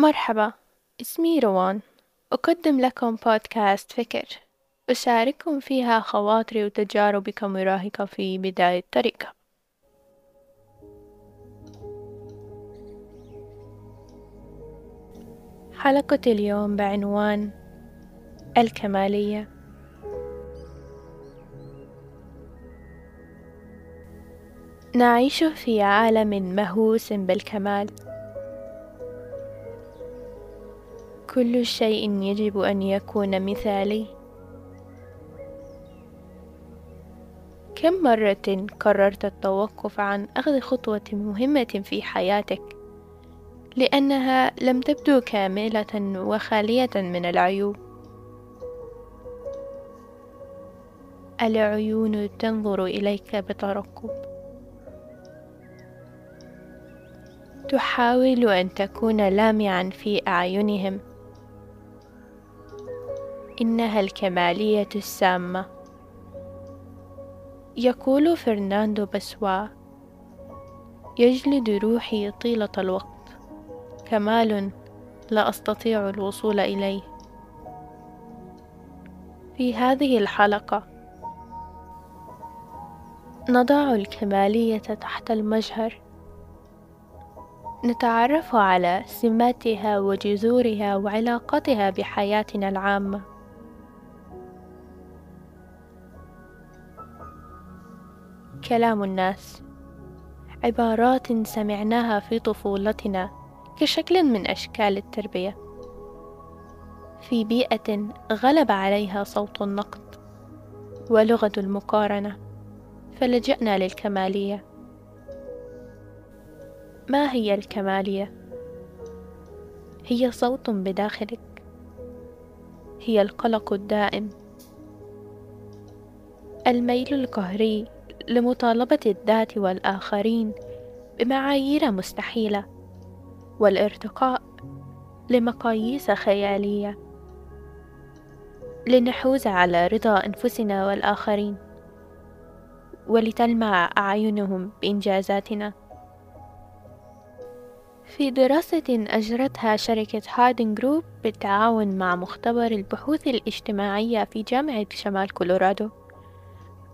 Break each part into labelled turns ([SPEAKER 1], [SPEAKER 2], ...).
[SPEAKER 1] مرحبا اسمي روان. أقدم لكم بودكاست فكر. أشارككم فيها خواطري وتجاربي كمراهقة في بداية طريقها حلقة اليوم بعنوان الكمالية. نعيش في عالم مهووس بالكمال. كل شيء يجب أن يكون مثالي. كم مرة قررت التوقف عن أخذ خطوة مهمة في حياتك؟ لأنها لم تبدو كاملة وخالية من العيوب. العيون تنظر إليك بترقب. تحاول أن تكون لامعا في أعينهم. إنها الكمالية السامة. يقول فرناندو بسوا يجلد روحي طيلة الوقت. كمال لا أستطيع الوصول إليه. في هذه الحلقة نضع الكمالية تحت المجهر. نتعرف على سماتها وجذورها وعلاقتها بحياتنا العامة. كلام الناس. عبارات سمعناها في طفولتنا كشكل من أشكال التربية. في بيئة غلب عليها صوت النقد ولغة المقارنة فلجأنا للكمالية. ما هي الكمالية؟ هي صوت بداخلك. هي القلق الدائم. الميل القهري لمطالبة الذات والآخرين بمعايير مستحيلة والارتقاء لمقاييس خيالية. لنحوز على رضا أنفسنا والآخرين ولتلمع أعينهم بإنجازاتنا. في دراسة أجرتها شركة هاردن جروب بالتعاون مع مختبر البحوث الاجتماعية في جامعة شمال كولورادو.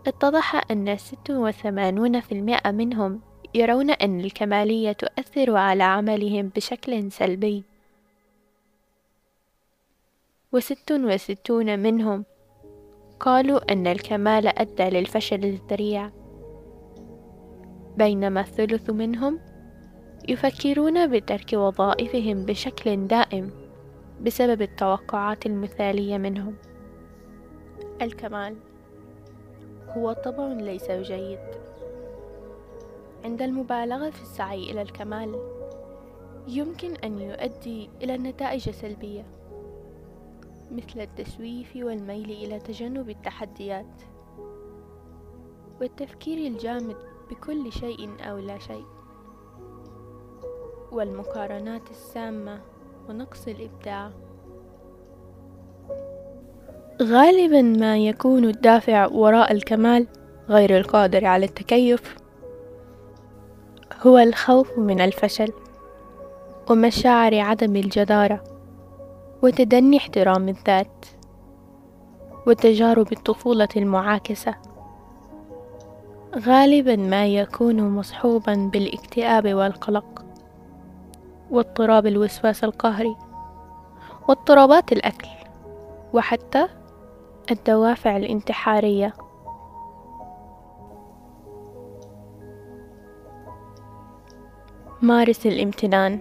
[SPEAKER 1] اتضح أن ستة وثمانون في المئة منهم يرون أن الكمالية تؤثر على عملهم بشكل سلبي. وست وستون منهم قالوا أن الكمال أدى للفشل الذريع. بينما الثلث منهم يفكرون بترك وظائفهم بشكل دائم بسبب التوقعات المثالية منهم. الكمال هو طبع ليس جيد. عند المبالغة في السعي إلى الكمال يمكن أن يؤدي إلى نتائج سلبية مثل التسويف والميل إلى تجنب التحديات والتفكير الجامد بكل شيء أو لا شيء والمقارنات السامة ونقص الإبداع. غالبا ما يكون الدافع وراء الكمال غير القادر على التكيف. هو الخوف من الفشل ومشاعر عدم الجدارة وتدني احترام الذات وتجارب الطفولة المعاكسة. غالبا ما يكون مصحوبا بالاكتئاب والقلق واضطراب الوسواس القهري واضطرابات الأكل وحتى الدوافع الانتحارية. مارس الامتنان.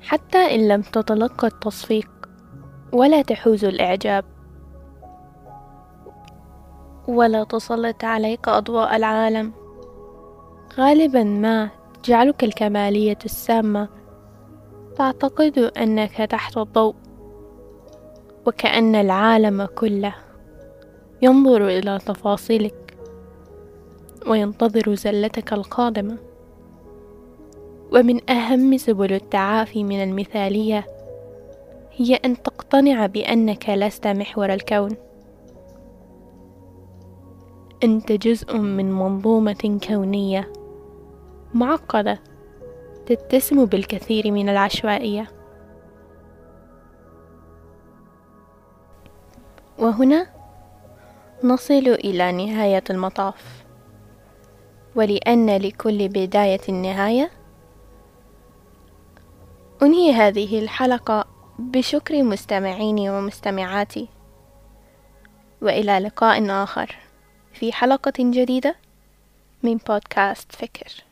[SPEAKER 1] حتى إن لم تتلقى التصفيق ولا تحوز الإعجاب. ولا تسلط عليك أضواء العالم. غالبا ما تجعلك الكمالية السامة. تعتقد أنك تحت الضوء. وكأن العالم كله ينظر إلى تفاصيلك وينتظر زلتك القادمة. ومن أهم سبل التعافي من المثالية هي أن تقتنع بأنك لست محور الكون. أنت جزء من منظومة كونية معقدة تتسم بالكثير من العشوائية. وهنا نصل إلى نهاية المطاف. ولأن لكل بداية نهاية أنهي هذه الحلقة بشكر مستمعيني ومستمعاتي. وإلى لقاء آخر في حلقة جديدة من بودكاست فكر.